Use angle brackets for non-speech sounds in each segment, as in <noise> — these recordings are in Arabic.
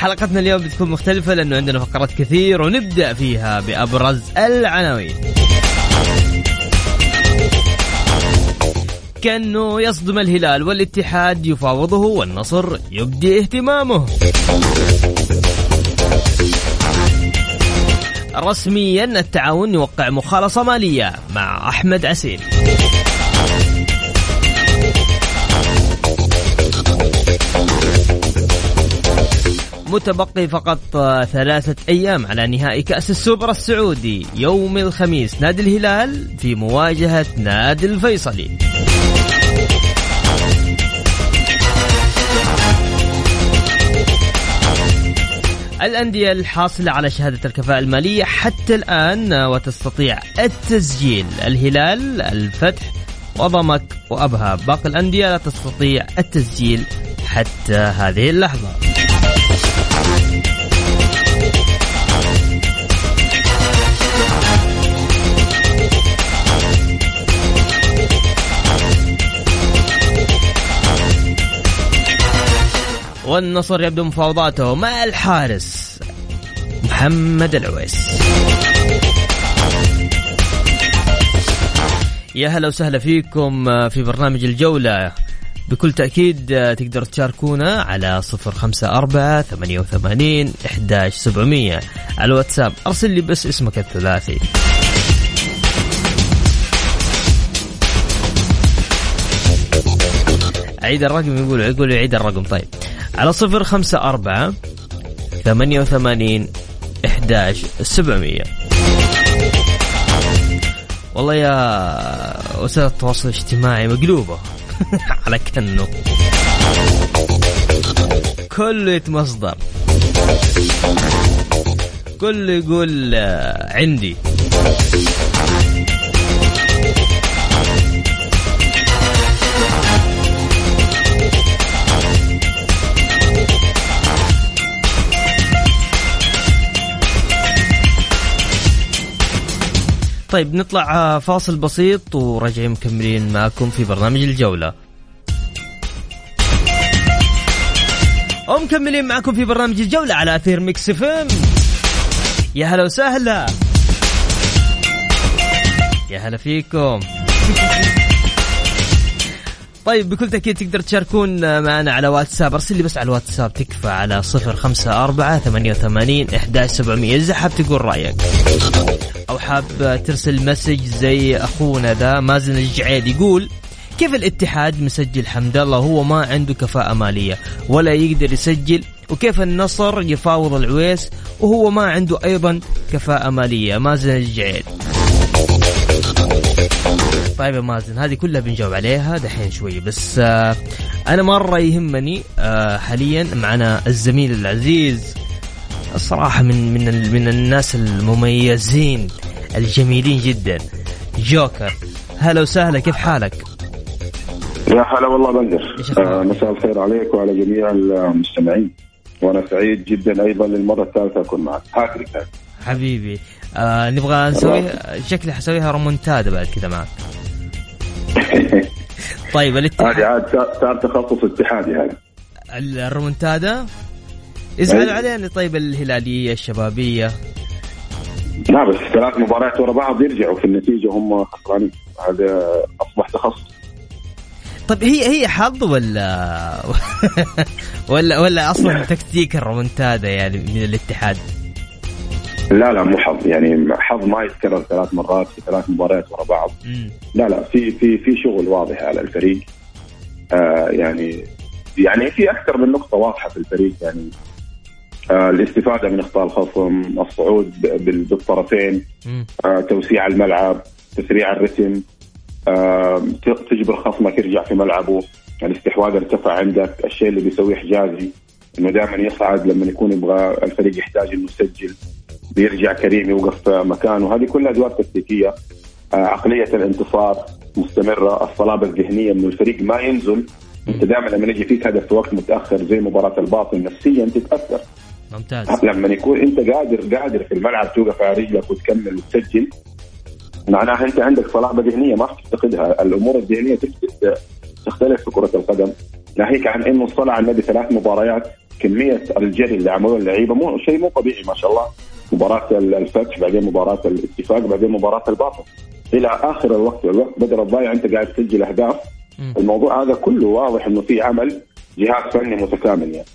حلقتنا اليوم بتكون مختلفة لأنه عندنا فقرات كثير ونبدأ فيها بأبرز العناوين. كأنه يصدم الهلال والاتحاد يفاوضه والنصر يبدي اهتمامه. رسميا التعاون يوقع مخالصة مالية مع أحمد عسيل. متبقي فقط ثلاثة أيام على نهائي كأس السوبر السعودي يوم الخميس. نادي الهلال في مواجهة نادي الفيصلي. الأندية الحاصلة على شهادة الكفاءة المالية حتى الآن وتستطيع التسجيل. الهلال الفتح وضمك وأبها. باقي الأندية لا تستطيع التسجيل حتى هذه اللحظة. والنصر يبدو مفاوضاته. مع الحارس؟ محمد العويس. يا هلا وسهلا فيكم في برنامج الجولة. بكل تأكيد تقدروا تشاركونا على صفر خمسة أربعة ثمانية وثمانين إحداش سبعمية. على الواتساب. أرسل لي بس اسمك الثلاثي. عيد الرقم يقول يقول عيد الرقم. طيب. على صفر خمسة أربعة ثمانية وثمانين إحداش سبعمية. والله يا وسائل التواصل الاجتماعي مقلوبة <laughs> على كنه. كله يتمصدر كله يقول عندي. طيب نطلع فاصل بسيط وراجعين مكملين معكم في برنامج الجولة. ومكملين معكم في برنامج الجولة على أثير ميكس فم يا هلا وسهلا. يا هلا فيكم. طيب بكل تأكيد تقدر تشاركون معنا على واتساب. أرسل لي بس على الواتساب تكفى على صفر خمسة أربعة ثمانية وثمانين إحداش سبعمية. إذا حاب تقول رأيك أو حاب ترسل مسج زي أخونا ذا مازن الجعيد يقول كيف الاتحاد مسجل؟ حمد الله وهو ما عنده كفاءة مالية ولا يقدر يسجل وكيف النصر يفاوض العويس وهو ما عنده أيضا كفاءة مالية. مازن الجعيد. طيب يا مازن هذه كلها بنجاوب عليها دحين شوي. بس آه أنا مرة يهمني آه حاليا معنا الزميل العزيز الصراحه من من من الناس المميزين الجميلين جدا جوكر. هلا وسهلا كيف حالك؟ يا هلا والله بندر. آه مساء الخير عليك وعلى جميع المستمعين. وأنا سعيد جدا أيضا للمرة الثالثة أكون معك. هاتريك حبيبي. آه نبغى نسويها شكلي حسويها رومونتادا بعد كذا معك. <laughs> طيب الاتحاد هذه عاد صار تخصص اتحادي هذا. الرومونتادا يزعلوا علينا طيب الهلالية الشبابية. لا بس ثلاث مباريات ورا بعض يرجعوا في النتيجة هم خسرانين هذا أصبح تخصص. طيب هي هي حظ ولا <laughs> ولا ولا أصلا تكتيك الرومنتادا يعني من الاتحاد؟ لا لا مو حظ. يعني حظ ما يتكرر ثلاث مرات في ثلاث مباريات ورا بعض. لا لا في في في شغل واضح على الفريق. آه يعني يعني في أكثر من نقطة واضحة في الفريق. يعني آه الاستفادة من إخطاء الخصم الصعود بالطرفين. آه توسيع الملعب تسريع الرتم آه تجبر خصمك يرجع في ملعبه. الاستحواذ ارتفع عندك. الشيء اللي بيسويه حجازي إنه دائما يصعد لما يكون يبغى الفريق يحتاج إنه يسجل. بيرجع كريم يوقف مكانه. هذه كلها ادوار تكتيكية آه عقلية الانتصار مستمرة الصلابة الذهنية انه الفريق ما ينزل. أنت دائما لما يجي فيك هدف في وقت متأخر زي مباراة الباطن نفسيا تتأثر. ممتاز. لما يكون أنت قادر قادر في الملعب توقف على رجلك وتكمل وتسجل معناها أنت عندك صلابة ذهنية ما تفتقدها. الأمور الذهنية تختلف في كرة القدم. ناهيك عن إنه صنع النادي ثلاث مباريات كمية الجري اللي عملوه اللعيبة مو شيء مو طبيعي ما شاء الله. مباراة الفتح بعدين مباراة الاتفاق بعدين مباراة الباطن. إلى آخر الوقت الوقت بدل الضايع أنت قاعد تسجل أهداف. الموضوع هذا كله واضح إنه في عمل جهاز فني متكامل يعني.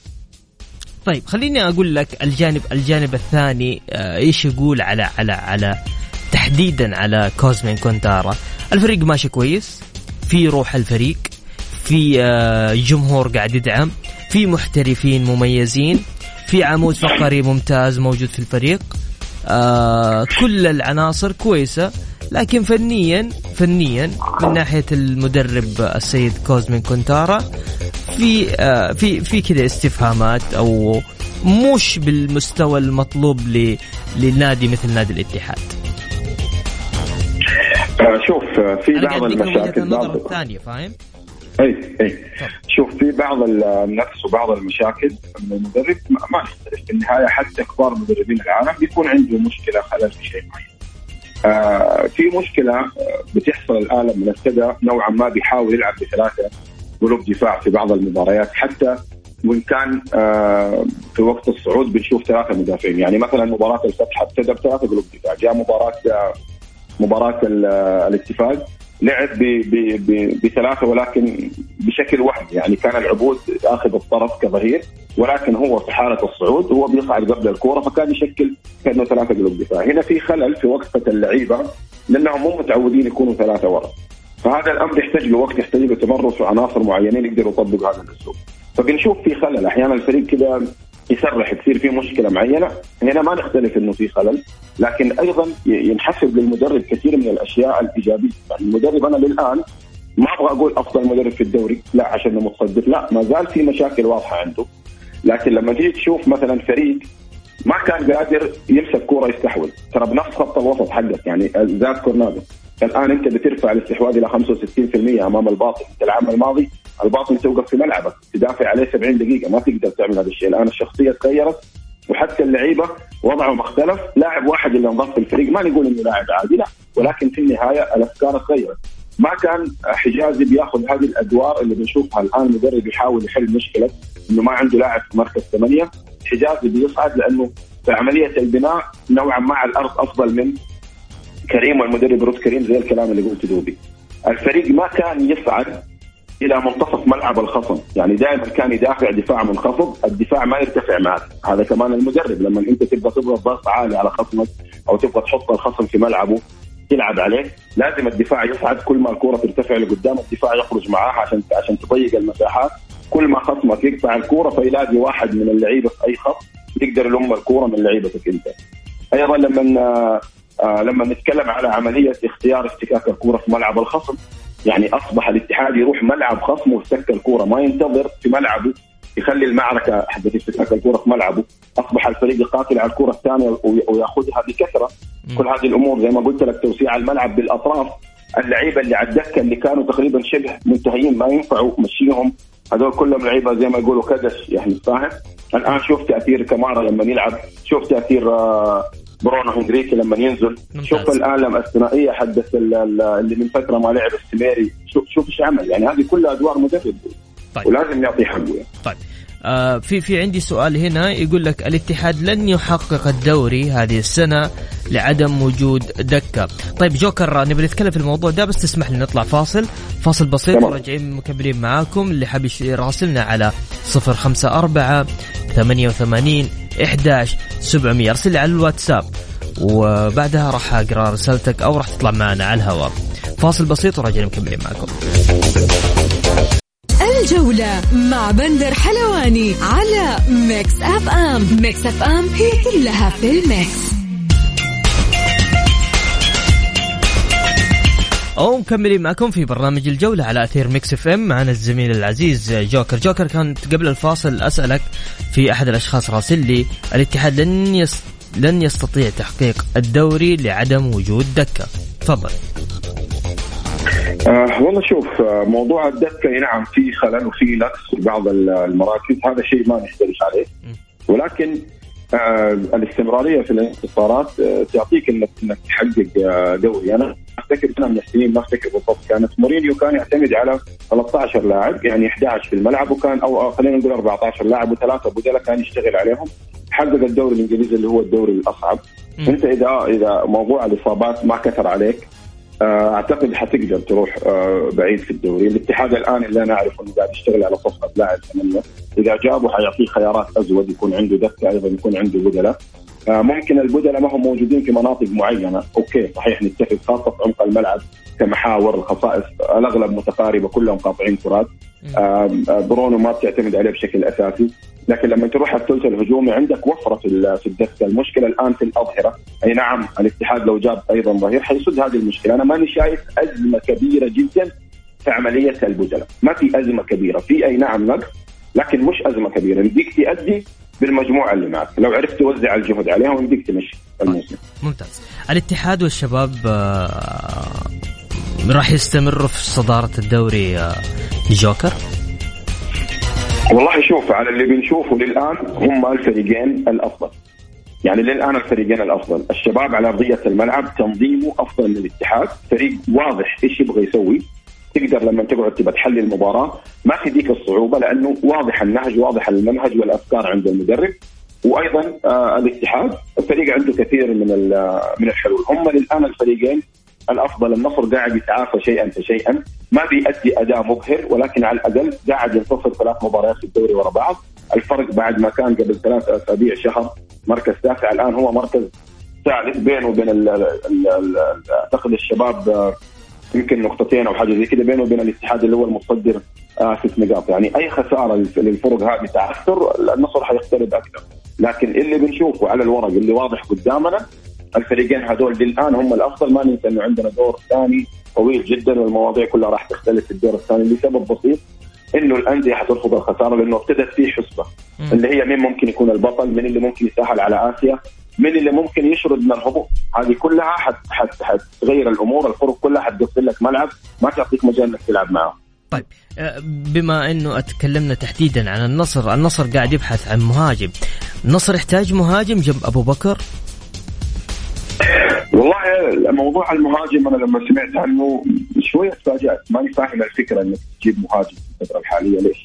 طيب خليني أقول لك الجانب الجانب الثاني آه، إيش يقول على على على تحديدا على كوزمين كونتارا. الفريق ماشي كويس في روح الفريق في آه، جمهور قاعد يدعم في محترفين مميزين. في عمود فقري ممتاز موجود في الفريق. آه كل العناصر كويسة لكن فنيا فنيا من ناحية المدرب السيد كوزمين كونتارا في آه في في كذا استفهامات أو مش بالمستوى المطلوب للنادي مثل نادي الاتحاد. آه، شوف آه، في بعض المشاكل النظر الثانية فاهم؟ إي إي. شوف في بعض النقص وبعض المشاكل المدرب. ما يختلف. في النهاية حتى كبار مدربين العالم بيكون عنده مشكلة خلل في شيء معين. آه في مشكلة آه، بتحصل الآن لما ابتدى نوعا ما بيحاول يلعب بثلاثة قلوب دفاع في بعض المباريات. حتى وإن كان آه في وقت الصعود بنشوف ثلاثة مدافعين. يعني مثلا مباراة الفتح ابتدى بثلاثة قلوب دفاع. جاء مباراة آه مباراة الاتفاق. لعب بثلاثة ولكن بشكل وهمي يعني كان العبود اخذ الطرف كظهير ولكن هو في حالة الصعود هو بيصعد قبل الكورة فكان يشكل كأنه ثلاثة قلوب دفاع، هنا في خلل في وقفة اللعيبة لأنهم مو متعودين يكونوا ثلاثة ورا. فهذا الأمر يحتاج له وقت يحتاج له تمرس وعناصر معينين يقدروا يطبقوا هذا الأسلوب. فبنشوف في خلل. أحيانا الفريق كذا يسرح تصير في مشكلة معينة. هنا ما نختلف إنه في خلل لكن أيضا ينحسب للمدرب كثير من الأشياء الإيجابية. المدرب أنا للآن ما أبغى أقول أفضل مدرب في الدوري لا عشان متصدر لا ما زال في مشاكل واضحة عنده. لكن لما تيجي تشوف مثلا فريق ما كان قادر يمسك كورة يستحوذ ترى بنفس خط الوسط حقك يعني زاد كورنادو. الآن أنت بترفع الاستحواذ إلى 65% أمام الباطن انت العام الماضي الباطن توقف في ملعبك تدافع عليه 70 دقيقة ما تقدر تعمل هذا الشيء. الآن الشخصية تغيرت وحتى اللعيبة وضعهم اختلف لاعب واحد اللي انضاف في الفريق ما نقول إنه لاعب عادي لا. ولكن في النهاية الأفكار تغيرت. ما كان حجازي بياخذ هذه الأدوار اللي بنشوفها الآن مدرب يحاول يحل مشكلة إنه ما عنده لاعب في مركز ثمانية. حجازي بيصعد لأنه في عملية البناء نوعا ما على الأرض أفضل من كريم والمدرب روس كريم زي الكلام اللي قلته دوبي. الفريق ما كان يصعد إلى منتصف ملعب الخصم. يعني دائما كان يدافع دفاع منخفض الدفاع ما يرتفع معك. هذا كمان المدرب لما أنت تبغى تضغط ضغط عالي على خصمك أو تبغى تحط الخصم في ملعبه تلعب عليه. لازم الدفاع يصعد. كل ما الكرة ترتفع لقدام الدفاع يخرج معاها عشان عشان تضيق المساحات. كل ما خصمك يقطع الكوره فيلاقي واحد من اللعيبة في أي خط يقدر يلم الكوره من لعيبتك أنت. أيضا لما آه لما نتكلم على عملية اختيار افتكاك الكوره في ملعب الخصم يعني أصبح الاتحاد يروح ملعب خصمه ويفتك الكوره ما ينتظر في ملعبه يخلي المعركة حقت افتكاك الكورة في ملعبه. أصبح الفريق يقاتل على الكورة الثانية ويأخذها بكثرة. كل هذه الأمور زي ما قلت لك توسيع الملعب بالأطراف اللعيبة اللي على الدكة اللي كانوا تقريبا شبه منتهيين ما ينفعوا مشيهم. هذول كلهم لعيبة زي ما يقولوا كدش يعني فاهم؟ الآن شوف تأثير كمارا لما يلعب شوف تأثير آه، برونو هنريكي لما ينزل. ممتاز. شوف الان الثنائية حقت اللي من فترة ما لعب السميري. شوف شوف إيش عمل. يعني هذه كلها أدوار مدرب. طيب. ولازم يعطي حقه. طيب. آه في في عندي سؤال هنا يقول لك الاتحاد لن يحقق الدوري هذه السنة لعدم وجود دكة. طيب جوكر نبي نتكلم في الموضوع ده بس تسمح لي نطلع فاصل، فاصل بسيط وراجعين مكملين معاكم. اللي حاب يراسلنا على 054 88 11 700 ارسل لي على الواتساب. وبعدها راح أقرأ رسالتك أو راح تطلع معنا على الهواء. فاصل بسيط وراجعين مكملين معكم الجولة مع بندر حلواني على Mix FM. Mix FM هي كلها في ال mix. مكملين معكم في برنامج الجولة على أثير Mix FM معنا الزميل العزيز جوكر. جوكر كانت قبل الفاصل أسألك في أحد الأشخاص راسل لي الاتحاد لن يس لن يستطيع تحقيق الدوري لعدم وجود دكة. تفضل. آه والله شوف آه موضوع الدكه نعم في خلل وفي نقص في بعض المراكز. هذا شيء ما نختلف عليه. ولكن آه الاستمرارية في الانتصارات آه تعطيك انك إنك تحقق آه دوري. أنا افتكر سنه من السنين ما افتكر بالضبط. كانت مورينيو كان يعتمد على 13 لاعب يعني 11 في الملعب وكان أو خلينا نقول 14 لاعب وثلاثة بدلاء كان يشتغل عليهم. حقق الدوري الإنجليزي اللي هو الدوري الأصعب. أنت إذا إذا موضوع الإصابات ما كثر عليك آه، أعتقد حتقدر تروح آه، بعيد في الدوري، الاتحاد الآن اللي أنا اعرف إنه قاعد يشتغل على صفقة لاعب ثمانية، إذا جابه حيعطيه خيارات أزود يكون عنده دكه أيضا يكون عنده بدلة. آه، ممكن البدلاء ما هم موجودين في مناطق معينة، أوكي صحيح نتفق خاصة في عمق الملعب كمحاور الخصائص الأغلب متقاربة كلهم قاطعين كرات. برونو ما بتعتمد عليه بشكل أساسي، لكن لما تروح الثلث الهجومي عندك وفرة في الدكه، المشكلة الآن في الأظهرة، أي نعم الاتحاد لو جاب أيضا ظهير حيسد هذه المشكلة، أنا ماني شايف أزمة كبيرة جدا في عملية البدلاء، ما في أزمة كبيرة، في أي نعم نقص لكن مش أزمة كبيرة، يمديك تأدي بالمجموعة اللي معك، لو عرفت توزع الجهد عليهم يمديك تمشي. الموسم. ممتاز. الاتحاد والشباب آه راح يستمروا في صدارة الدوري آه جوكر؟ والله شوف على اللي بنشوفه للآن هم الفريقين الأفضل. يعني للآن الفريقين الأفضل. الشباب على ارضيه الملعب تنظيمه أفضل من الاتحاد. فريق واضح إيش يبغى يسوي. تقدر لما تقعد تبى تحلل المباراة. ما في ذيك الصعوبة لأنه واضح النهج واضح المنهج والأفكار عند المدرب. وأيضا آه الاتحاد. الفريق عنده كثير من من الحلول. هم للآن الفريقين الأفضل النصر قاعد يتعافى شيئا فشيئا. ما بيأدي أداء مبهر ولكن على الأقل قاعد ينتصر ثلاث مباريات في الدوري ورا بعض. الفرق بعد ما كان قبل ثلاث أسابيع شهر مركز تاسع الآن هو مركز ثالث بينه وبين أعتقد الشباب يمكن نقطتين أو حاجة زي كذا بينه وبين الاتحاد اللي هو المتصدر آه ست نقاط يعني أي خسارة للفرق هذه تعثر النصر حيقترب أكثر. لكن اللي بنشوفه على الورق اللي واضح قدامنا الفريقين هذول للآن هم الأفضل ما ننسى إنه عندنا دور ثاني طويل جدا والمواضيع كلها راح تختلف في الدور الثاني. لسبب بسيط إنه الأندية حترفض الخسارة لأنه ابتدت في حسبة اللي هي مين ممكن يكون البطل مين اللي ممكن يسهل على آسيا مين اللي ممكن يشرد من الهبوط. هذه كلها حت حت حتغير الأمور الفرق كلها حتقفل لك ملعب ما تعطيك مجال إنك تلعب معه. طيب آه، بما إنه تكلمنا تحديدا عن النصر النصر قاعد يبحث عن مهاجم. النصر يحتاج مهاجم جنب أبو بكر؟ والله موضوع المهاجم أنا لما سمعت عنه شوية تفاجأت. ماني فاهم الفكرة إنك تجيب مهاجم في الفترة الحالية ليش؟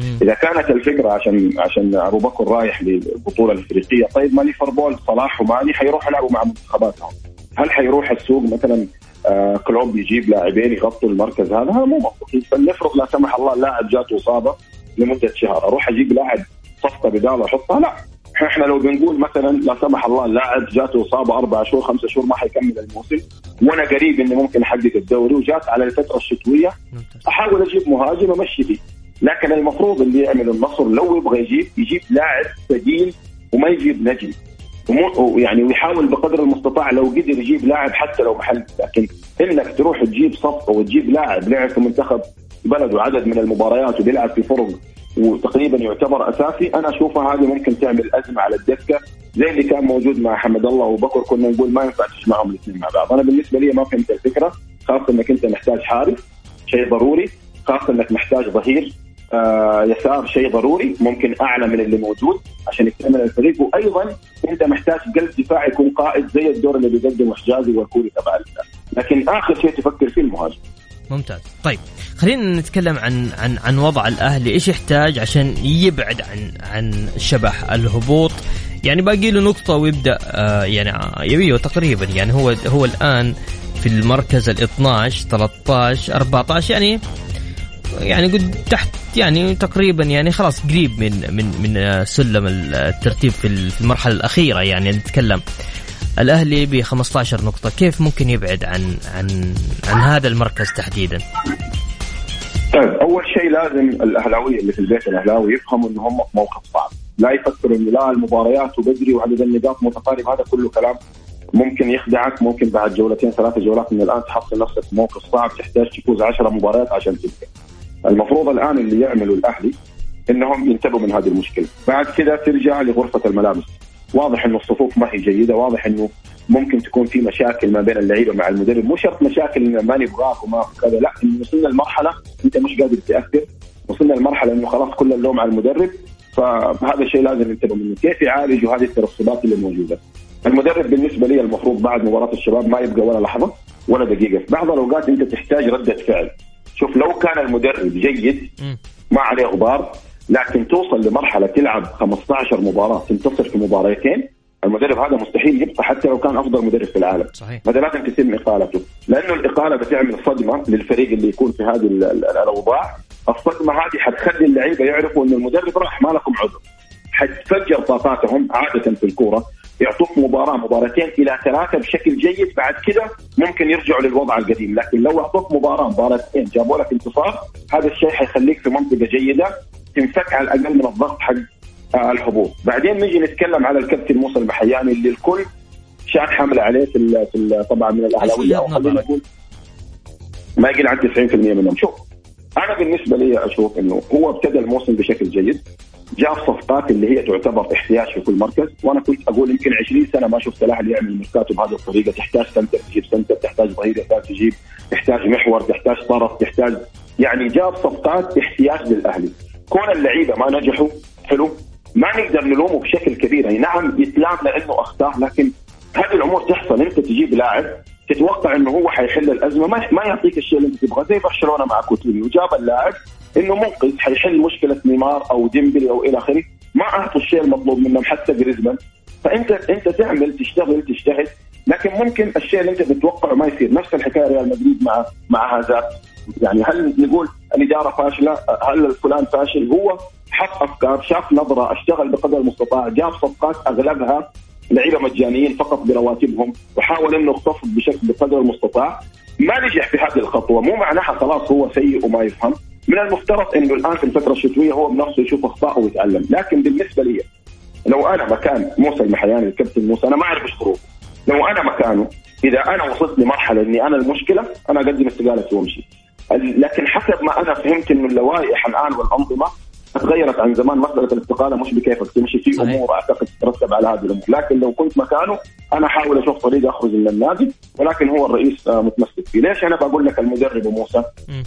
مم. إذا كانت الفكرة عشان عشان أبو بكر رايح للبطولة الإفريقية طيب ما ليفربول صلاح وماني حيروحوا يلعبوا مع منتخباتهم. هل حيروح السوق مثلا آه كلوب يجيب لاعبين يغطوا المركز هذا؟ هذا مو منطقي فلنفرض لا سمح الله اللاعب جاته إصابة لمدة شهر أروح أجيب لاعب صفقة بدالة أحطها؟ لا. إحنا لو بنقول مثلا لا سمح الله اللاعب جاته اصابه أربع شهور خمسة شهور ما حيكمل الموسم وأنا قريب إني ممكن أحقق الدوري وجات على الفترة الشتوية أحاول أجيب مهاجم امشي فيه. لكن المفروض اللي يعمل النصر لو يبغى يجيب يجيب لاعب بديل وما يجيب نجم. يعني ويحاول بقدر المستطاع لو قدر يجيب لاعب حتى لو محل. لكن إنك تروح تجيب صفقة وتجيب لاعب لعب في منتخب بلده عدد من المباريات وبيلعب في فرق وتقريبا يعتبر أساسي. أنا أشوفها هذه ممكن تعمل أزمة على الدكة زي اللي كان موجود مع حمد الله وبكر كنا نقول ما ينفع تجمعهم الاثنين مع بعض. أنا بالنسبة لي ما فهمت الفكرة خاصة إنك أنت محتاج حارس شيء ضروري. خاصة إنك محتاج ظهير آه يسار شيء ضروري ممكن أعلى من اللي موجود عشان يكتمل الفريق. وأيضا أنت محتاج قلب دفاع يكون قائد زي الدور اللي بيقدمه حجازي والكوري تبع لكن آخر شيء تفكر فيه المهاجم. ممتاز. طيب خلينا نتكلم عن عن عن وضع الاهلي إيش يحتاج عشان يبعد عن عن شبح الهبوط؟ يعني باقي له نقطة ويبدأ آه يعني أيوه تقريبا. يعني هو هو الآن في المركز ال 12 13 14 يعني يعني قد تحت يعني تقريبا يعني خلاص قريب من من من سلم الترتيب في المرحلة الأخيرة يعني نتكلم. الأهلي ب 15 نقطة. كيف ممكن يبعد عن عن عن هذا المركز تحديدا؟ طيب أول شيء لازم الأهلاوية اللي في البيت الأهلاوي يفهموا ان هم في موقف صعب. لا يفكروا إنه لا المباريات وبدري وعدد النقاط متقارب هذا كله كلام ممكن يخدعك ممكن بعد جولتين ثلاثة جولات من الآن تحصل نفسك في موقف صعب تحتاج تفوز 10 مباريات عشان تبقى المفروض الآن اللي يعملوا الأهلي إنهم ينتبهوا من هذه المشكلة. بعد كذا ترجع لغرفة الملابس. واضح إنه الصفوف ما هي جيدة واضح إنه ممكن تكون في مشاكل ما بين اللعيبة مع المدرب. مو شرط مشاكل ما نبغاك وما كذا لا إنه وصلنا لمرحلة أنت مش قادر تأثر. وصلنا لمرحلة إنه خلاص كل اللوم على المدرب. فهذا الشيء لازم ينتبهوا منه. كيف يعالجوا هذه الترسبات اللي موجودة؟ المدرب بالنسبة لي المفروض بعد مباراة الشباب ما يبقى ولا لحظة ولا دقيقة. في بعض الأوقات أنت تحتاج ردة فعل. شوف لو كان المدرب جيد ما عليه غبار لكن توصل لمرحلة تلعب 15 مباراة تنتصر في مباراتين المدرب هذا مستحيل يبقى حتى لو كان أفضل مدرب في العالم. صحيح. هذا لازم تتم إقالته؟ لأنه الإقالة بتعمل صدمة للفريق اللي يكون في هذه الأوضاع. الصدمة هذه حتخلي اللعيبة يعرفوا إن المدرب راح ما لكم عذر. حتفجر طاقاتهم عادة في الكورة يعطوك مباراة مباراتين إلى ثلاثة بشكل جيد بعد كذا ممكن يرجعوا للوضع القديم. لكن لو أعطوك مباراة مباراتين جابوا لك انتصار هذا الشيء حيخليك في منطقة جيدة. تنفك على الأقل من الضغط حق آه، الهبوط بعدين نجي نتكلم على الكابتن موسى المحياني اللي الكل شان حملة عليه في, في طبعا من الأهلاوية. نقول ما يقل عن 90% منهم. شوف أنا بالنسبة لي أشوف إنه هو ابتدى الموسم بشكل جيد جاء الصفقات اللي هي تعتبر احتياج في كل مركز وأنا كنت أقول يمكن 20 سنة ما شفت الاهلي يعمل ميركاتو بهذه الطريقة. تحتاج center تجيب center تحتاج ظهير يحتاج تجيب تحتاج محور تحتاج طرف تحتاج يعني جاب صفقات احتياج للأهلي. كون اللعيبة ما نجحوا حلو؟ ما نقدر نلومه بشكل كبير. يعني نعم يتلام لأنه أخطاء لكن هذه الأمور تحصل. أنت تجيب لاعب تتوقع إنه هو حيحل الأزمة ما ما يعطيك الشيء اللي أنت تبغاه. زي برشلونة مع كوتينيو. جاب اللاعب إنه منقذ حيحل مشكلة نيمار أو ديمبلي أو إلى آخره. ما أعطوا الشيء المطلوب منهم حتى جريزمان. فانت أنت تعمل تشتغل تجتهد. لكن ممكن الشيء اللي أنت بتتوقعه ما يصير. نفس الحكاية ريال مدريد مع مع هذا يعني هل نقول الإدارة فاشلة؟ هل فلان فاشل؟ هو حط أفكار شاف نظرة اشتغل بقدر المستطاع جاب صفقات أغلبها لعيبة مجانيين فقط برواتبهم وحاول إنه يخفض بشكل بقدر المستطاع. ما نجح في هذه الخطوة مو معناها خلاص هو سيء وما يفهم. من المفترض إنه الآن في الفترة الشتوية هو بنفسه يشوف اخطائه ويتعلم. لكن بالنسبة لي لو أنا مكان موسى المحياني الكابتن موسى أنا ما أعرف إيش ظروفه لو أنا مكانه إذا أنا وصلت لمرحلة إني أنا المشكلة أنا أقدم استقالتي وأمشي. لكن حسب ما أنا فهمت انه اللوائح الآن والأنظمة تغيرت عن زمان مسألة الاستقاله مش بكيفك تمشي في أمور أعتقد تترتب على هذه الأمور. لكن لو كنت مكانه أنا احاول أشوف طريقه أخرج من النادي ولكن هو الرئيس آه، متمسك فيه. ليش أنا بقول لك المدرب وموسى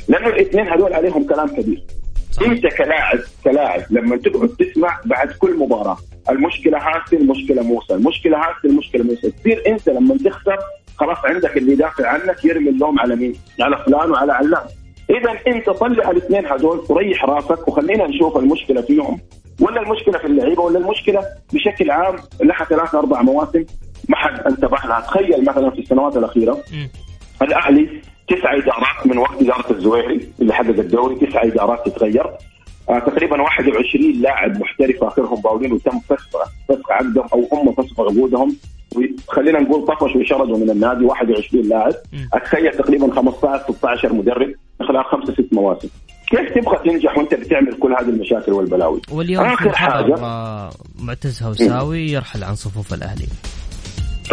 لأنه الاثنين هذول عليهم كلام كبير. صحيح. أنت كلاعب كلاعب لما تقعد تسمع بعد كل مباراة المشكلة هاسي المشكلة موسى المشكلة هاسي المشكلة موسى تصير أنت لما تخسر خلاص عندك اللي يدافع عنك يرمي اللوم على مين؟ على فلان وعلى علان. اذا أنت طلع الاثنين هذول وريح راسك وخلينا نشوف المشكلة فيهم. ولا المشكلة في اللعيبة ولا المشكلة بشكل عام لها ثلاث أربع مواسم ما حد انتبه لها. تخيل مثلا في السنوات الأخيرة الأهلي تسع إدارات من وقت إدارة الزويري اللي حقق الدوري تسع إدارات تتغير. آه تقريبا 21 لاعب محترف آخرهم باولين وتم فسخ فسخ عقدهم أو هم فسخ عقودهم. خلينا نقول طفشوا وشردوا من النادي 21 لاعب. أتخيل تقريبا 15 16 مدرب خلال خمسة ست مواسم. كيف تبغى تنجح وأنت بتعمل كل هذه المشاكل والبلاوي؟ واليوم آخر حاجة. معتز هوساوي يرحل عن صفوف الأهلي.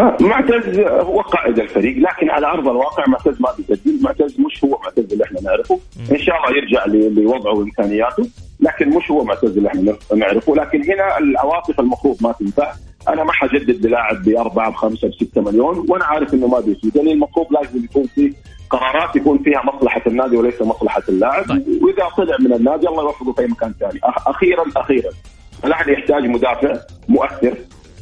آه معتز هو قائد الفريق لكن على أرض الواقع معتز ما بيسجل. معتز مش هو معتز اللي إحنا نعرفه. إن شاء الله يرجع لوضعه وإمكانياته لكن مش هو معتز اللي إحنا نعرفه. لكن هنا العواطف المفروض ما تنفع أنا ما حجدد للاعب بأربعة بخمسة بستة مليون وأنا عارف إنه ما بيفيد. يعني المفروض لازم يكون في قرارات يكون فيها مصلحة النادي وليس مصلحة اللاعب. طيب. وإذا طلع من النادي الله يوفقه في مكان ثاني. أخيرا أخيرا. الاهلي يحتاج مدافع مؤثر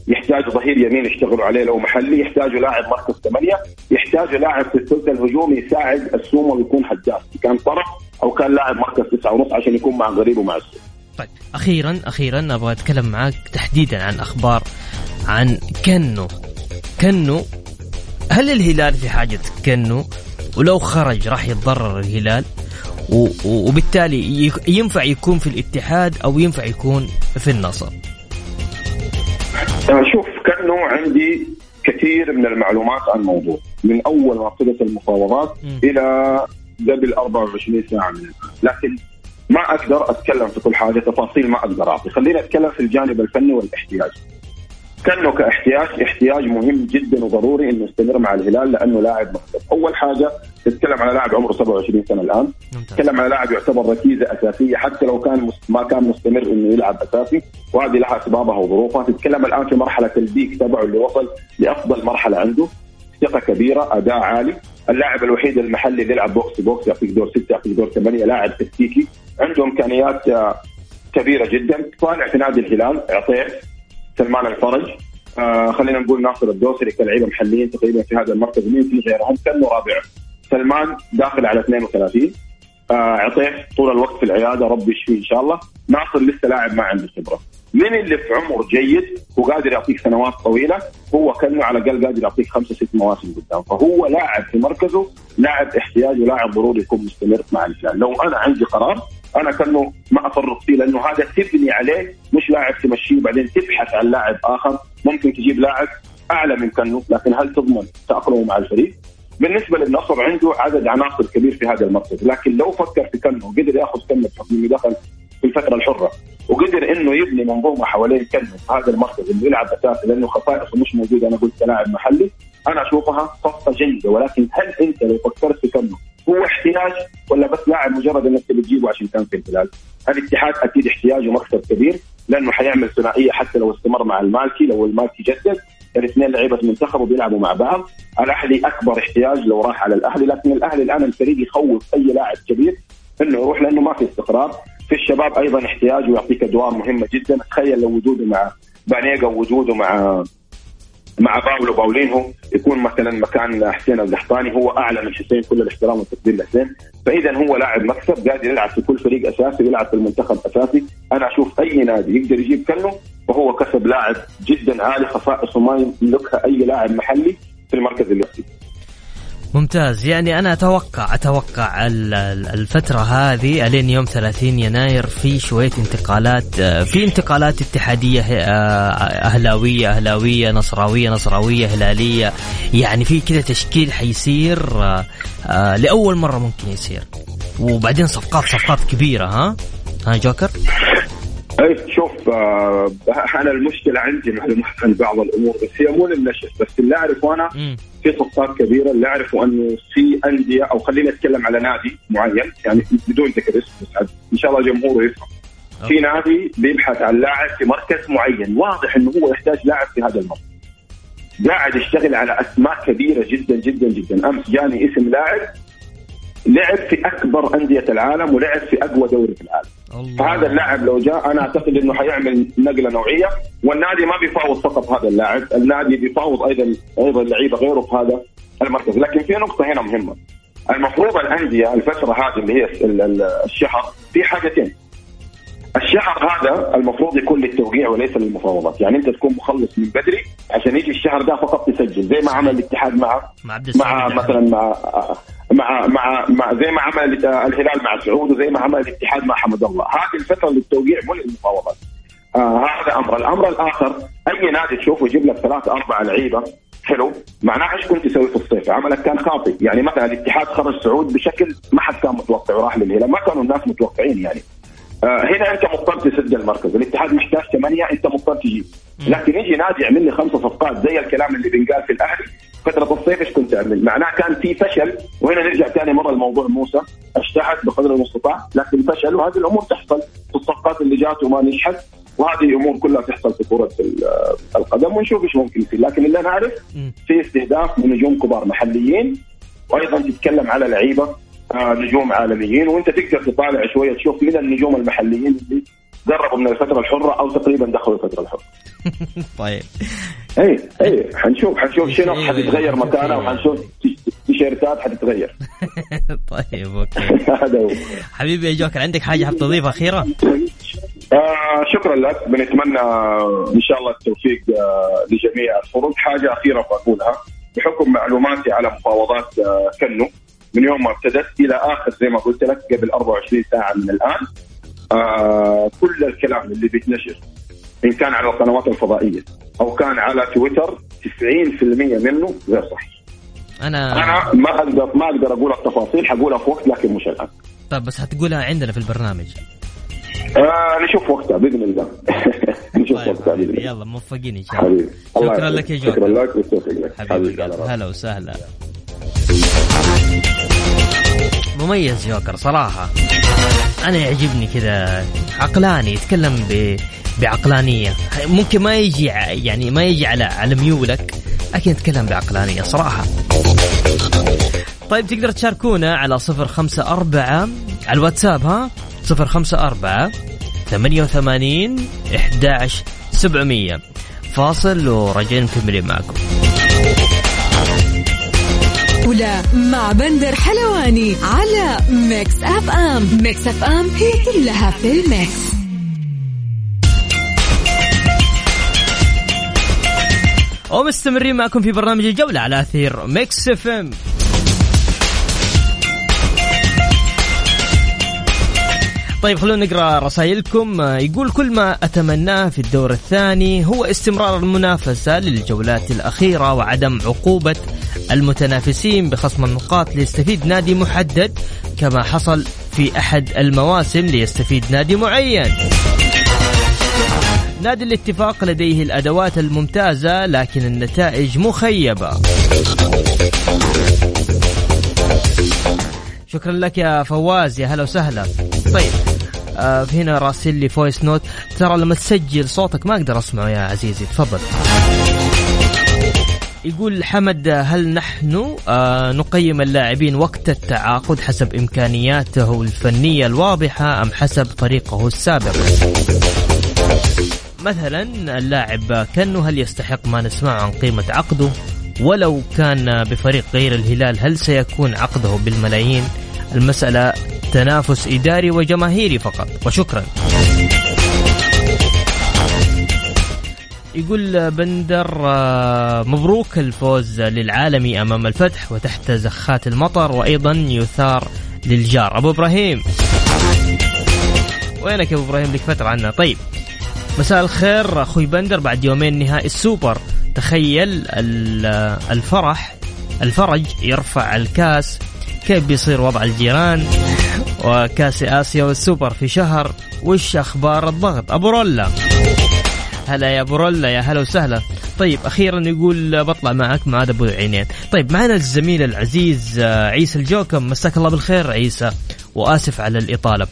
يحتاج ظهير يمين يشتغلوا عليه لو محلي يحتاج لاعب مركز ثمانية يحتاج لاعب في الثلث الهجومي يساعد السومه ويكون هداف كان طرف أو كان لاعب مركز تسعة ونص عشان يكون مع غريب ومع السوم طيب أخيرا أخيرا أبغى أتكلم معك تحديدا عن أخبار عن كنو. كنو هل الهلال في حاجة كنو؟ ولو خرج راح يتضرر الهلال؟ وبالتالي ينفع يكون في الاتحاد أو ينفع يكون في النصر؟ شوف كانه عندي كثير من المعلومات عن الموضوع. من أول ما ابتدت المفاوضات. إلى قبل 24 ساعة. من الان لكن ما أقدر أتكلم في كل حاجة تفاصيل ما أقدر أعطي. خليني أتكلم في الجانب الفني والاحتياج كانه كاحتياج احتياج مهم جدا وضروري إنه يستمر مع الهلال لأنه لاعب مختلف، أول حاجة تتكلم على لاعب عمره 27 سنة الآن، تتكلم على لاعب يعتبر ركيزة أساسية حتى لو كان ما كان مستمر إنه يلعب أساسي. وهذه لها أسبابها وظروفها، تتكلم الآن في مرحلة ال peak تبعه اللي وصل لأفضل مرحلة عنده، ثقة كبيرة، أداء عالي، اللاعب الوحيد المحلي اللي يلعب box box يعطيك دور ستة يعطيك دور ثمانية، لاعب تكتيكي، عنده إمكانيات آه، كبيرة جدا، طالع في نادي الهلال عطيف سلمان الفرج. آه خلينا نقول ناصر الدوسري كلاعيبه محليين تقريبا في هذا المركز مين في غيرهم؟ كانه رابع سلمان داخل على 32 آه عطيه طول الوقت في العيادة ربي يشفيه إن شاء الله. ناصر لسه لاعب ما عنده خبرة. من اللي في عمر جيد وقادر يعطيك سنوات طويلة هو كانه على الأقل قادر يعطيك خمسة ست مواسم قدام. فهو لاعب في مركزه لاعب احتياج ولاعب ضروري يكون مستمر مع الهلال لو أنا عندي قرار أنا كأنه ما أفرط فيه لأنه هذا تبني عليه مش لاعب تمشيه وبعدين تبحث عن لاعب آخر. ممكن تجيب لاعب أعلى من كنو لكن هل تضمن تأقلمه مع الفريق؟ بالنسبة للنصر عنده عدد عناصر كبير في هذا المركز. لكن لو فكر في كنو وقدر يأخذ كنو بحكم دخل في الفترة الحرة وقدر إنه يبني منظومة حوالين في هذا المركز اللي يلعب أساسي لأنه خصائصه مش موجودة أنا قلت كلاعب محلي. أنا أشوفها صفقه جيدة ولكن هل أنت لو فكرت في كنو هو احتياج ولا بس لاعب مجرد إنك تجيبه عشان كان في الهلال؟ الاتحاد أكيد احتياجه مكسب كبير لأنه حيعمل ثنائية حتى لو استمر مع المالكي لو المالكي جدد الاثنين لعيبة منتخب وبيلعبوا مع بعض. الأهلي أكبر احتياج لو راح على الأهلي لكن الأهلي الآن الفريق يخوف أي لاعب كبير إنه يروح لأنه ما في استقرار. في الشباب أيضا احتياج ويعطيك أدوار مهمة جدا. تخيل لو وجوده مع بانيجا ووجوده مع مع باولو باولينهو يكون مثلا مكان حسين القحطاني هو أعلى من حسين كل الاحترام والتقدير لحسين. فاذا هو لاعب مكسب قادر يلعب في كل فريق أساسي ويلعب في المنتخب أساسي. أنا أشوف أي نادي يقدر يجيب كنو وهو كسب لاعب جدا عالي خصائصه ما يملكها أي لاعب محلي في المركز اللي فيه ممتاز. يعني أنا أتوقع أتوقع الفترة هذه الين يوم 30 يناير في شوية انتقالات في انتقالات اتحادية آه، أهلاوية أهلاوية نصراوية نصراوية هلالية. يعني في كذا تشكيل حيصير آه، آه، لأول مرة ممكن يصير. وبعدين صفقات صفقات كبيرة ها؟ ها جوكر؟ اي شوف آه أنا المشكلة عندي معلومات عن بعض الأمور بس هي مو للنشر بس اللي أعرفه أنا في صفقات كبيرة اللي أعرفه إنه في أندية أو خليني اتكلم على نادي معين يعني بدون ذكر اسم بس إن شاء الله جمهوره يفهم. في نادي بيبحث عن لاعب في مركز معين واضح إنه هو يحتاج لاعب في هذا المركز. قاعد يشتغل على أسماء كبيرة جدا جدا جدا. أمس جاني اسم لاعب لعب في أكبر أندية العالم ولعب في أقوى دوري في العالم. الله. فهذا اللاعب لو جاء أنا أعتقد إنه حيعمل نقلة نوعية والنادي ما بيفاوض فقط هذا اللاعب النادي بيفاوض أيضا أيضا لعيبه غيره في هذا المركز. لكن في نقطة هنا مهمة. المفروض الأندية الفترة هذه اللي هي الشهر في حاجتين. الشهر هذا المفروض يكون للتوقيع وليس للمفاوضات. يعني أنت تكون مخلص من بدري عشان يجي الشهر ده فقط تسجل. زي ما عمل الاتحاد مع مع, مع مثلا مع مع مع مع زي ما عمل الهلال مع سعود وزي ما عمل الاتحاد مع حمد الله. هذه الفترة للتوقيع مو للمفاوضات. آه هذا أمر. الأمر الآخر أي نادي تشوفه يجيب لك ثلاث أربع لعيبة حلو معناه إيش كنت تسوي في الصيف؟ عملك كان خاطئ. يعني مثلا الاتحاد خرج سعود بشكل ما حد كان متوقع وراح للهلال. ما كانوا الناس متوقعين يعني. آه هنا انت مضطر تسد المركز. الاتحاد محتاج ثمانية انت مضطر تجيب. لكن يجي نادي يعمل لي خمسة صفقات زي الكلام اللي بنقال في الأهلي فترة الصيف إيش كنت تعمل؟ معناه كان في فشل. وهنا نرجع ثاني مرة لموضوع موسى. اجتهد بقدر المستطاع لكن فشل. وهذه الأمور تحصل. في الصفقات اللي جات وما نجحت وهذه الأمور كلها تحصل في كرة القدم ونشوف إيش ممكن يصير. لكن اللي نعرف في استهداف من نجوم كبار محليين وأيضا تتكلم على لعيبة آه، نجوم عالميين وانت تقدر تطالع شوية تشوف من النجوم المحليين اللي قربوا من الفترة الحرة أو تقريبا دخلوا الفترة الحرة. <laughs> طيب. اي اي حنشوف حنشوف شنو حتتغير مكانه وحنشوف تيشيرتات حتتغير. <laughs> طيب okay. <laughs> هذا هو. حبيبي يا جوكر عندك حاجة حاب تضيفها أخيرا؟ آه شكرا لك بنتمنى إن شاء الله التوفيق آه لجميع الفرق حاجة أخيرة بقولها بحكم معلوماتي على مفاوضات آه، كنو من يوم ما ابتدت إلى آخر زي ما قلت لك قبل 24 ساعة من الآن. آه كل الكلام اللي بيتنشر إن كان على القنوات الفضائية أو كان على تويتر 90% منه غير صحيح. أنا أنا ما أقدر ما أقدر أقول التفاصيل حقولها في وقت لكن مش الآن. طيب بس حتقولها عندنا في البرنامج. آه نشوف وقتها بإذن الله. <laughs> نشوف طيب وقتها بإذن الله. يلا موفقين إن شاء الله. حبيبي شكرا. لك يا شكرا جوكر. لك والتوفيق لك حبيبي. هلا وسهلا. مميز جوكر صراحة. أنا يعجبني كذا عقلاني يتكلم ب... بعقلانية. ممكن ما يجي يعني ما يجي على على ميولك لكن يتكلم بعقلانية صراحة. طيب تقدر تشاركونا على صفر خمسة أربعة على الواتساب ها؟ صفر خمسة أربعة ثمانية وثمانين إحداش سبعمية. فاصل وراجعين مكملين معكم. ولا مع بندر حلواني على Mix FM Mix FM هي كلها في ال mix. ومستمرين معكم في برنامج الجولة على أثير Mix FM طيب خلونا نقرأ رسائلكم آه، يقول كل ما أتمناه في الدور الثاني هو استمرار المنافسة للجولات الأخيرة وعدم عقوبة المتنافسين بخصم النقاط ليستفيد نادي محدد كما حصل في أحد المواسم ليستفيد نادي معين. نادي الاتفاق لديه الأدوات الممتازة لكن النتائج مخيبة. شكرا لك يا فواز يا هلا وسهلا طيب آه هنا راسل لي voice note ترى لما تسجل صوتك ما أقدر اسمعه يا عزيزي تفضل. يقول حمد هل نحن آه نقيم اللاعبين وقت التعاقد حسب إمكانياته الفنية الواضحة أم حسب طريقه السابق؟ مثلا اللاعب كنو هل يستحق ما نسمعه عن قيمة عقده؟ ولو كان بفريق غير الهلال هل سيكون عقده بالملايين؟ المسألة تنافس إداري وجماهيري فقط. وشكرا. يقول بندر آه، مبروك الفوز للعالمي أمام الفتح وتحت زخات المطر وأيضا يثار للجار. أبو إبراهيم. وينك يا أبو إبراهيم؟ لك فترة عنا. طيب. مساء الخير أخوي بندر بعد يومين نهائي السوبر. تخيل ال- الفرح الفرج يرفع الكاس. كيف بيصير وضع الجيران؟ وكأس آسيا والسوبر في شهر وش أخبار الضغط؟ أبو رولا. هلا يا أبو رولا يا هلا وسهلا. طيب أخيرا يقول بطلع معك مع أبو عينين. طيب معنا الزميل العزيز آه، عيسى الجوكم مساك الله بالخير عيسى. وآسف على الإطالة.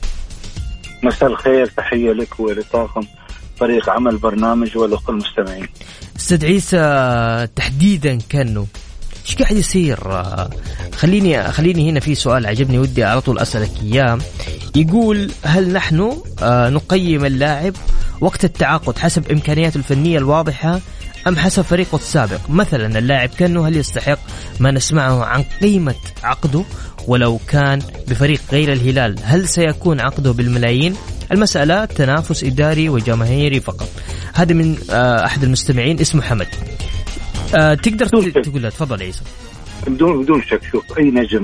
مساء الخير تحية لك ولطاقم فريق عمل برنامج ولكل المستمعين. أستاذ عيسى تحديدا كانه إيش قاعد يصير؟ خليني خليني هنا في سؤال عجبني ودي على طول أسألك إياه. يقول هل نحن آه، نقيم اللاعب وقت التعاقد حسب إمكانياته الفنية الواضحة أم حسب فريقه السابق مثلا اللاعب كأنه هل يستحق ما نسمعه عن قيمة عقده ولو كان بفريق غير الهلال؟ هل سيكون عقده بالملايين؟ المسألة تنافس إداري وجماهيري فقط. هذا من آه، أحد المستمعين اسمه حمد. آه، تقدر. تقول تفضل عيسى بدون بدون شك. شوف أي نجم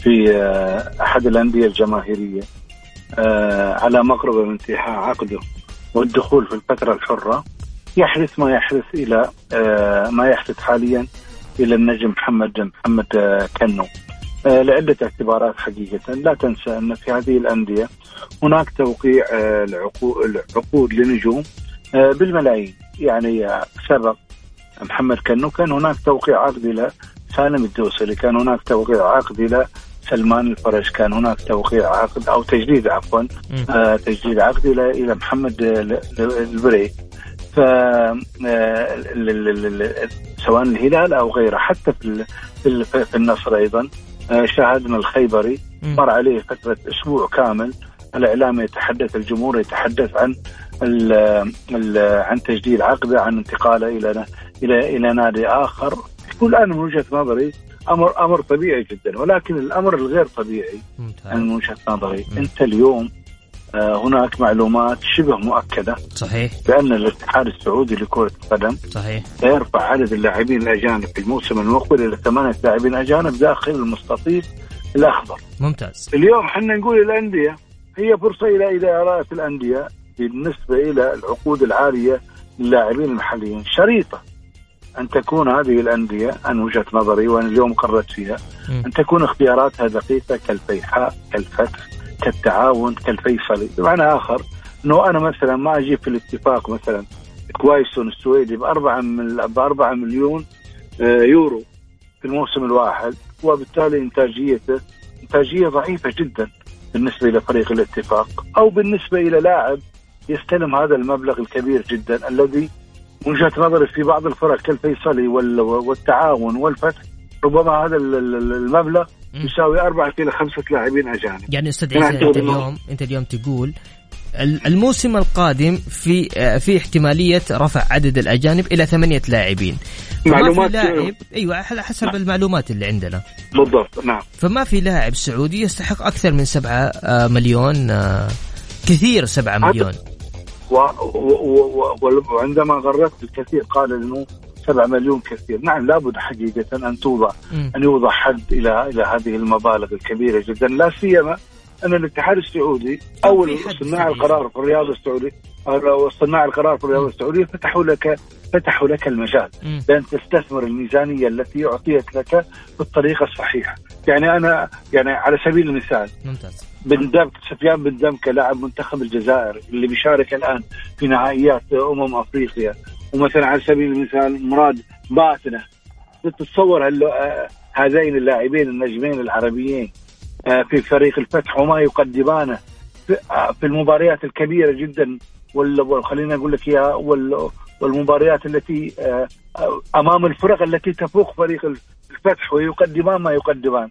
في آه، أحد الأندية الجماهيرية آه، على مقربة من انتهاء عقده والدخول في الفترة الحرة يحدث ما يحدث إلى آه، ما يحدث حاليا إلى النجم محمد محمد كنو. لعدة اعتبارات حقيقة. لا تنسى أن في هذه الأندية هناك توقيع العقو- العقود لنجوم بالملايين. يعني سبق محمد كنو كان هناك توقيع عقد إلى سالم الدوسري كان هناك توقيع عقد إلى سلمان الفرج كان هناك توقيع عقد أو تجديد عفوا. آه، تجديد عقد إلى إلى محمد البري ف آه، سواء الهلال أو غيره حتى في في ال- في النصر أيضا آه، شاهدنا الخيبري. مر عليه فترة أسبوع كامل الإعلام يتحدث الجمهور يتحدث عن ال عن تجديد عقده عن انتقاله إلى إلى إلى نادي آخر. يقول أنا من وجهة نظري أمر أمر طبيعي جدا ولكن الأمر الغير طبيعي. ممتاز. من وجهة نظري مم. أنت اليوم آه، هناك معلومات شبه مؤكدة صحيح. بأن الاتحاد السعودي لكرة القدم صحيح. سيرفع عدد اللاعبين الاجانب في الموسم المقبل إلى ثمانية لاعبين اجانب داخل المستطيل الأخضر. ممتاز. اليوم إحنا نقول الأندية هي فرصة إلى ادارات الأندية بالنسبة إلى العقود العالية للاعبين المحليين. شريطة. أن تكون هذه الأندية عن وجهة نظري وأنا اليوم قررت فيها. أن تكون اختياراتها دقيقة كالفيحاء كالفتح كالتعاون كالفيصلي بمعنى آخر إنه أنا مثلا ما أجيب في الاتفاق مثلا كوايسون السويدي بأربعة من بأربعة مليون آه، يورو في الموسم الواحد وبالتالي إنتاجيته إنتاجية ضعيفة جدا بالنسبة إلى فريق الاتفاق أو بالنسبة إلى لاعب يستلم هذا المبلغ الكبير جدا الذي وجهة نظري في بعض الفرق كالفيصلي وال- والتعاون والفتح ربما هذا ال- ال- المبلغ. يساوي أربعة إلى خمسة لاعبين أجانب. يعني أستاذ أنا عيسى إنه- اليوم أنت اليوم تقول ال- الموسم القادم في آه، في احتمالية رفع عدد الأجانب إلى ثمانية لاعبين. فما في معلومات- لاعب أيوه على حسب المعلومات اللي عندنا. بالضبط نعم. فما في لاعب سعودي يستحق أكثر من سبعة آه، مليون آه، كثير سبعة مليون. وعندما غردت الكثير قال إنه 7 مليون كثير، نعم لابد حقيقة أن توضع. أن يوضع حد إلى إلى هذه المبالغ الكبيرة جدا، لا سيما أن الاتحاد السعودي أو صناع. القرار في الرياضه السعوديه أو صناع القرار في الرياضه السعوديه فتحوا لك فتحوا لك المجال. بان تستثمر الميزانية التي أعطيت لك بالطريقة الصحيحة، يعني أنا يعني على سبيل المثال ممتاز. بن دمك سفيان بن دمك لاعب منتخب الجزائر اللي بيشارك الآن في نهائيات أمم أفريقيا. ومثلا على سبيل المثال مراد باتنه تتصور آه، هذين اللاعبين النجمين العربيين. في فريق الفتح وما يقدمانه. في- آه، المباريات الكبيرة جدا خلينا أقول لك إياها وال- والمباريات التي آه، آه، أمام الفرق التي تفوق فريق الفتح ويقدمان ما يقدمان.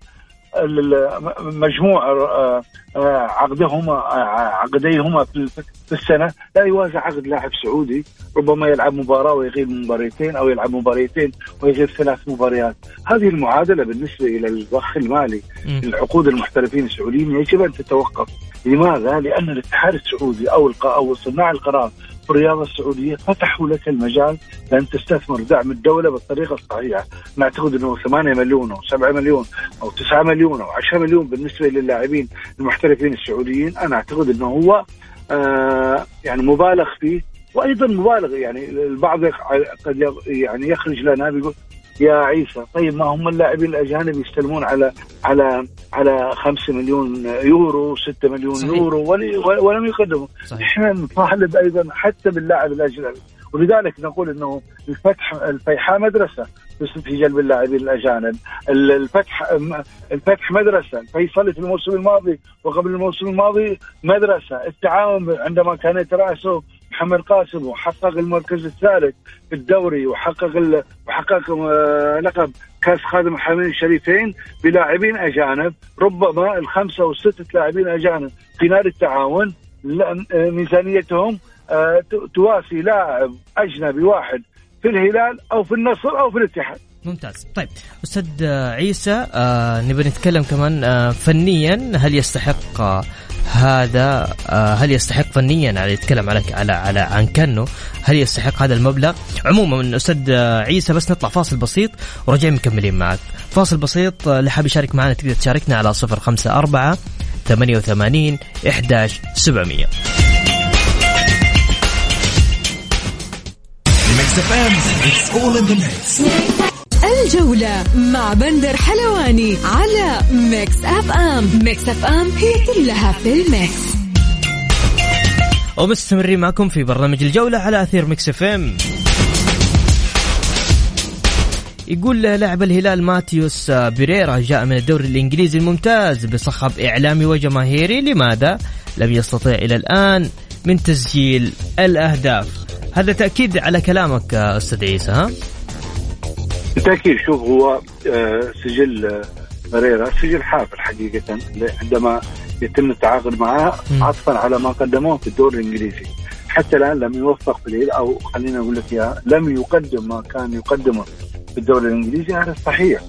مجموع آه، آه، عقدهما آه، عقديهما في السنة لا يوازي عقد لاعب سعودي ربما يلعب مباراة ويغيب مباريتين أو يلعب مباريتين ويغيب ثلاث مباريات هذه المعادلة بالنسبة إلى الضخ المالي مم. لعقود المحترفين السعوديين يجب أن تتوقف لماذا؟ لأن الاتحاد السعودي أو أو صناع القرار في الرياضه السعودية فتحوا لك المجال لأن تستثمر دعم الدولة بالطريقة الصحيحة، نعتقد إنه 8 مليون أو 7 مليون أو 9 مليون أو 10 مليون بالنسبة للاعبين المحترفين السعوديين أنا أعتقد إنه هو آه يعني مبالغ فيه وأيضا مبالغ يعني البعض قد يعني يخرج لنا بيقول يا عيسى. طيب ما هم اللاعبين الأجانب يستلمون على على على 5 مليون يورو 6 مليون صحيح. يورو ول- ولم يقدموا. إحنا نطالب أيضا حتى باللاعب الأجنبي. ولذلك نقول إنه الفتح الفيحاء مدرسة في في جلب اللاعبين الأجانب. ال- الفتح الفتح مدرسة. الفيصلي في الموسم الماضي وقبل الموسم الماضي مدرسة. التعاون عندما كان يتراسه محمد قاسم وحقق المركز الثالث في الدوري وحقق. وحقق آه، لقب كأس خادم الحرمين الشريفين بلاعبين أجانب ربما الخمسة والسته لاعبين أجانب في نادي التعاون آه، ميزانيتهم آه، تواسي لاعب أجنبي واحد في الهلال أو في النصر أو في الاتحاد ممتاز طيب أستاذ عيسى آه نبي نتكلم كمان آه فنيا هل يستحق آه هذا آه هل يستحق فنيا؟ على يتكلم على على على عن كنو هل يستحق هذا المبلغ؟ عموما أستاذ آه، عيسى بس نطلع فاصل بسيط وراجعين مكملين معك. فاصل بسيط آه، اللي حاب يشارك معنا تقدر تشاركنا على 054 88 11 700 Mix FM, it's all in the mix. الجولة مع بندر حلواني على Mix FM. Mix FM هي كلها في ال mix. ومستمرين معكم في برنامج الجولة على أثير Mix FM. يقول لاعب الهلال ماتيوس بيريرا جاء من الدوري الإنجليزي الممتاز بصخب إعلامي وجماهيري. لماذا؟ لم يستطيع إلى الآن من تسجيل الأهداف. هذا تأكيد على كلامك أستاذ عيسى ها؟ بالتأكيد شوف هو آه، سجل آه، بريرا سجل حافل حقيقة عندما يتم التعاقد معه مم. عطفا على ما قدموه في الدوري الإنجليزي. حتى الآن لم يوفق في الهلال أو خلينا أقول لك إياها لم يقدم ما كان يقدمه في الدوري الإنجليزي هذا صحيح.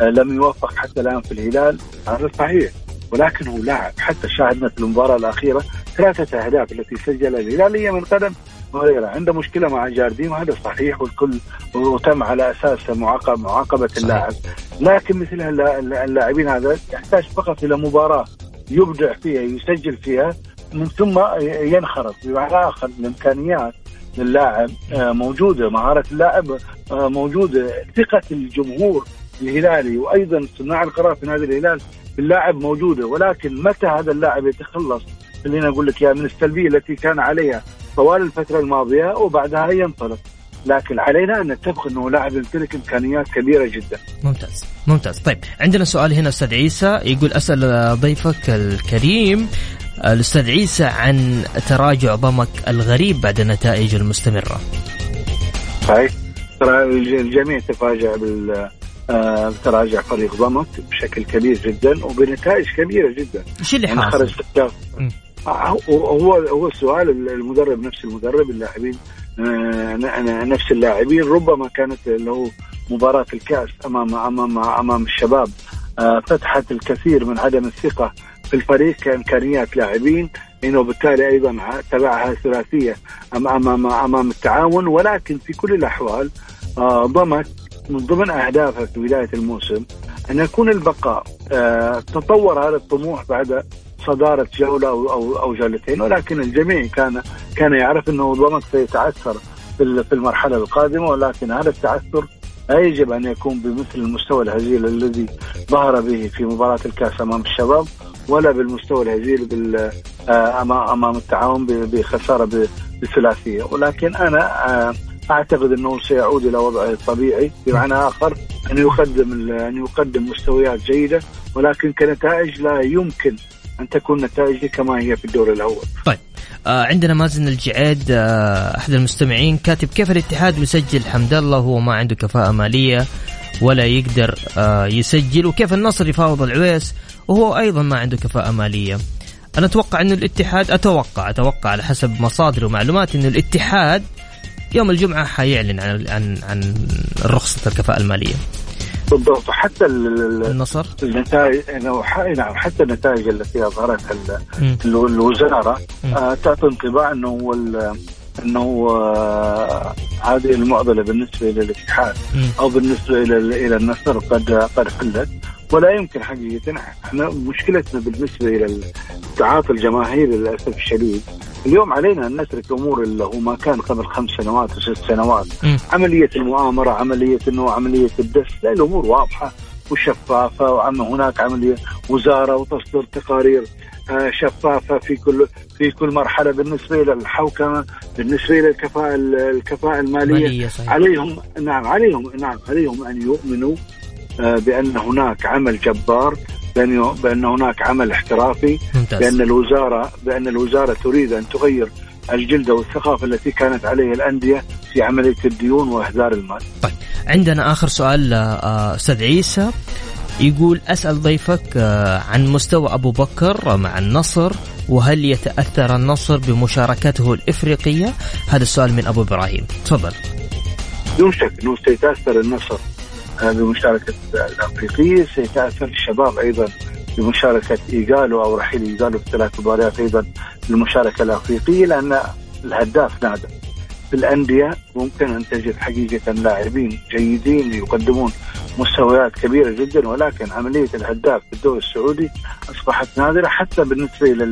آه، لم يوفق حتى الآن في الهلال هذا صحيح. ولكن هو لاعب حتى شاهدنا في المباراة الأخيرة ثلاثة أهداف التي سجلها الهلاليه من قدم هريرة عنده مشكلة مع جارديم وهذا صحيح والكل وتم على أساس معاقبة معاقبة اللاعب. لكن مثل اللاعبين هذا يحتاج فقط إلى مباراة يبدع فيها يسجل فيها من ثم ينخرط. بمعنى آخر الإمكانيات للاعب آه، موجودة. مهارة اللاعب آه، موجودة. ثقة الجمهور الهلالي وأيضا صناع القرار في نادي الهلال اللاعب موجودة. ولكن متى هذا اللاعب يتخلص؟ خليني أقول لك يا من السلبية التي كان عليها طوال الفترة الماضية وبعدها ينطلق. لكن علينا أن نتفق أنه لاعب يمتلك إمكانيات كبيرة جدا. ممتاز ممتاز. طيب عندنا سؤال هنا أستاذ عيسى يقول أسأل ضيفك الكريم الأستاذ عيسى عن تراجع ضمك الغريب بعد النتائج المستمرة. صحيح ترى الج- الجميع تفاجأ بال آه، بتراجع فريق ضمك بشكل كبير جدا وبنتائج كبيرة جدا. إيش اللي حاصل؟ خرج هو هو السؤال المدرب نفس المدرب اللاعبين آه، نفس اللاعبين. ربما كانت هو مباراة الكأس أمام أمام أمام الشباب. آه، فتحت الكثير من عدم الثقة في الفريق كإمكانيات لاعبين. إنه بالتالي أيضا تبعها ثلاثية امام أمام التعاون. ولكن في كل الأحوال آه، ضمت من ضمن أهدافها في بداية الموسم أن يكون البقاء تطور هذا الطموح بعد صدارة جولة أو أو, أو جولتين ولكن الجميع كان كان يعرف إنه ضمك سيتعثر في ال- في المرحلة القادمة ولكن هذا التعثر لا يجب أن يكون بمثل المستوى الهزيل الذي ظهر به في مباراة الكأس أمام الشباب ولا بالمستوى الهزيل آه، أمام التعاون بخسارة بثلاثية. ولكن أنا آه، أعتقد إنه سيعود إلى وضعه الطبيعي بمعنى آخر أن يقدم أن يقدم مستويات جيدة ولكن كنتائج لا يمكن أن تكون نتائجه كما هي في الدور الأول. طيب آه عندنا مازن الجعيد آه أحد المستمعين كاتب كيف الاتحاد مسجل حمد الله وهو ما عنده كفاءة مالية ولا يقدر آه يسجل وكيف النصر يفاوض العويس وهو أيضا ما عنده كفاءة مالية. أنا أتوقع إنه الاتحاد أتوقع أتوقع على حسب مصادر ومعلومات إنه الاتحاد يوم الجمعة حيعلن عن عن عن رخصة الكفاءة المالية. بالضبط حتى ال- ال- النصر النتائج نعم حتى النتائج التي أظهرتها الوزارة. آه، تعطي انطباع إنه إنه آه، هذه المعضلة بالنسبة مم. أو بالنسبة إلى إلى النصر قد قد حلت ولا يمكن حقيقة. إحنا مشكلتنا بالنسبة إلى التعاطي الجماهيري للأسف الشديد. اليوم علينا أن نترك امور اللي هو ما كان قبل خمس سنوات وست سنوات. مم. عملية المؤامرة عملية انه عملية الدس. لا الأمور واضحة وشفافة وعم هناك عملية وزارة وتصدر تقارير آه، شفافة في كل في كل مرحلة بالنسبة إلى الحوكمة بالنسبة إلى الكفاءة الكفاءة المالية. عليهم نعم عليهم نعم عليهم أن يؤمنوا بأن هناك عمل جبار بأن هناك عمل احترافي ممتاز بأن الوزاره بأن الوزارة تريد أن تغير الجلده والثقافة التي كانت عليها الأندية في عملية الديون واهدار المال. عندنا آخر سؤال آه، أستاذ عيسى يقول أسأل ضيفك آه، عن مستوى أبو بكر مع النصر وهل يتأثر النصر بمشاركته الإفريقية؟ هذا السؤال من أبو إبراهيم، تفضل. بدون شك إنه سيتأثر النصر بمشاركة الأفريقية، سيتأثر الشباب أيضا بمشاركة ايجالو أو رحيل ايجالو في ثلاث مباريات أيضا بالمشاركه الأفريقية لأن الهداف نادر. في الانديه ممكن أن تجد حقيقة لاعبين جيدين يقدمون مستويات كبيرة جدا ولكن عملية الهداف في الدوري السعودي أصبحت نادرة حتى بالنسبة إلى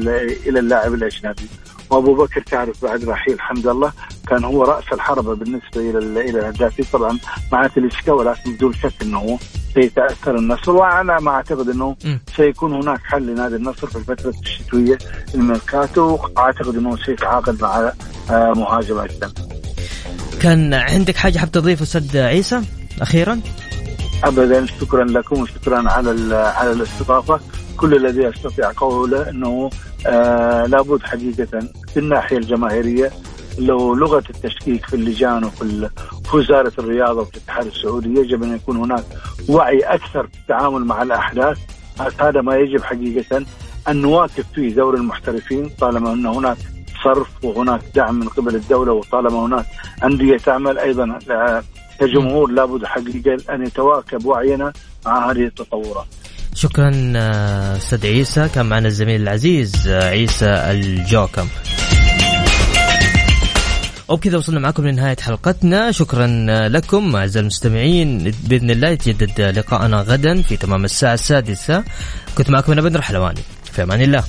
إلى اللاعب الأجنبي. وأبو بكر تعرف بعد رحيل حمد الله كان هو رأس الحربة بالنسبة إلى إلى الهدافين طبعا مع تلسكا ولكن بدون شك إنه سيتأثر النصر وأنا ما أعتقد إنه م. سيكون هناك حل لنادي النصر في الفترة الشتوية الميركاتو أعتقد إنه سيتعاقد مع آه، مهاجم اجنبي كان عندك حاجة حاب تضيف أستاذ عيسى أخيرا؟ ابدا شكرا لكم وشكرا على على الاستضافة كل الذي استطيع قوله إنه آه لابد حقيقة في الناحية الجماهيرية لو لغة التشكيك في اللجان وفي وزارة الرياضة وفي الاتحاد السعودي يجب أن يكون هناك وعي أكثر في التعامل مع الأحداث. هذا ما يجب حقيقة أن نواكب فيه دور المحترفين. طالما أن هناك صرف وهناك دعم من قبل الدولة وطالما هناك أندية تعمل أيضا آه، كجمهور لابد حقيقة أن يتواكب وعينا مع هذه التطورات. شكرا آه، أستاذ عيسى. كان معنا الزميل العزيز آه، عيسى الجوكم. وبكذا وصلنا معكم لنهاية حلقتنا. شكرا لكم أعزائي المستمعين. بإذن الله يتجدد لقاءنا غدا في تمام الساعة السادسة. كنت معكم أنا بدر حلواني. في أمان الله.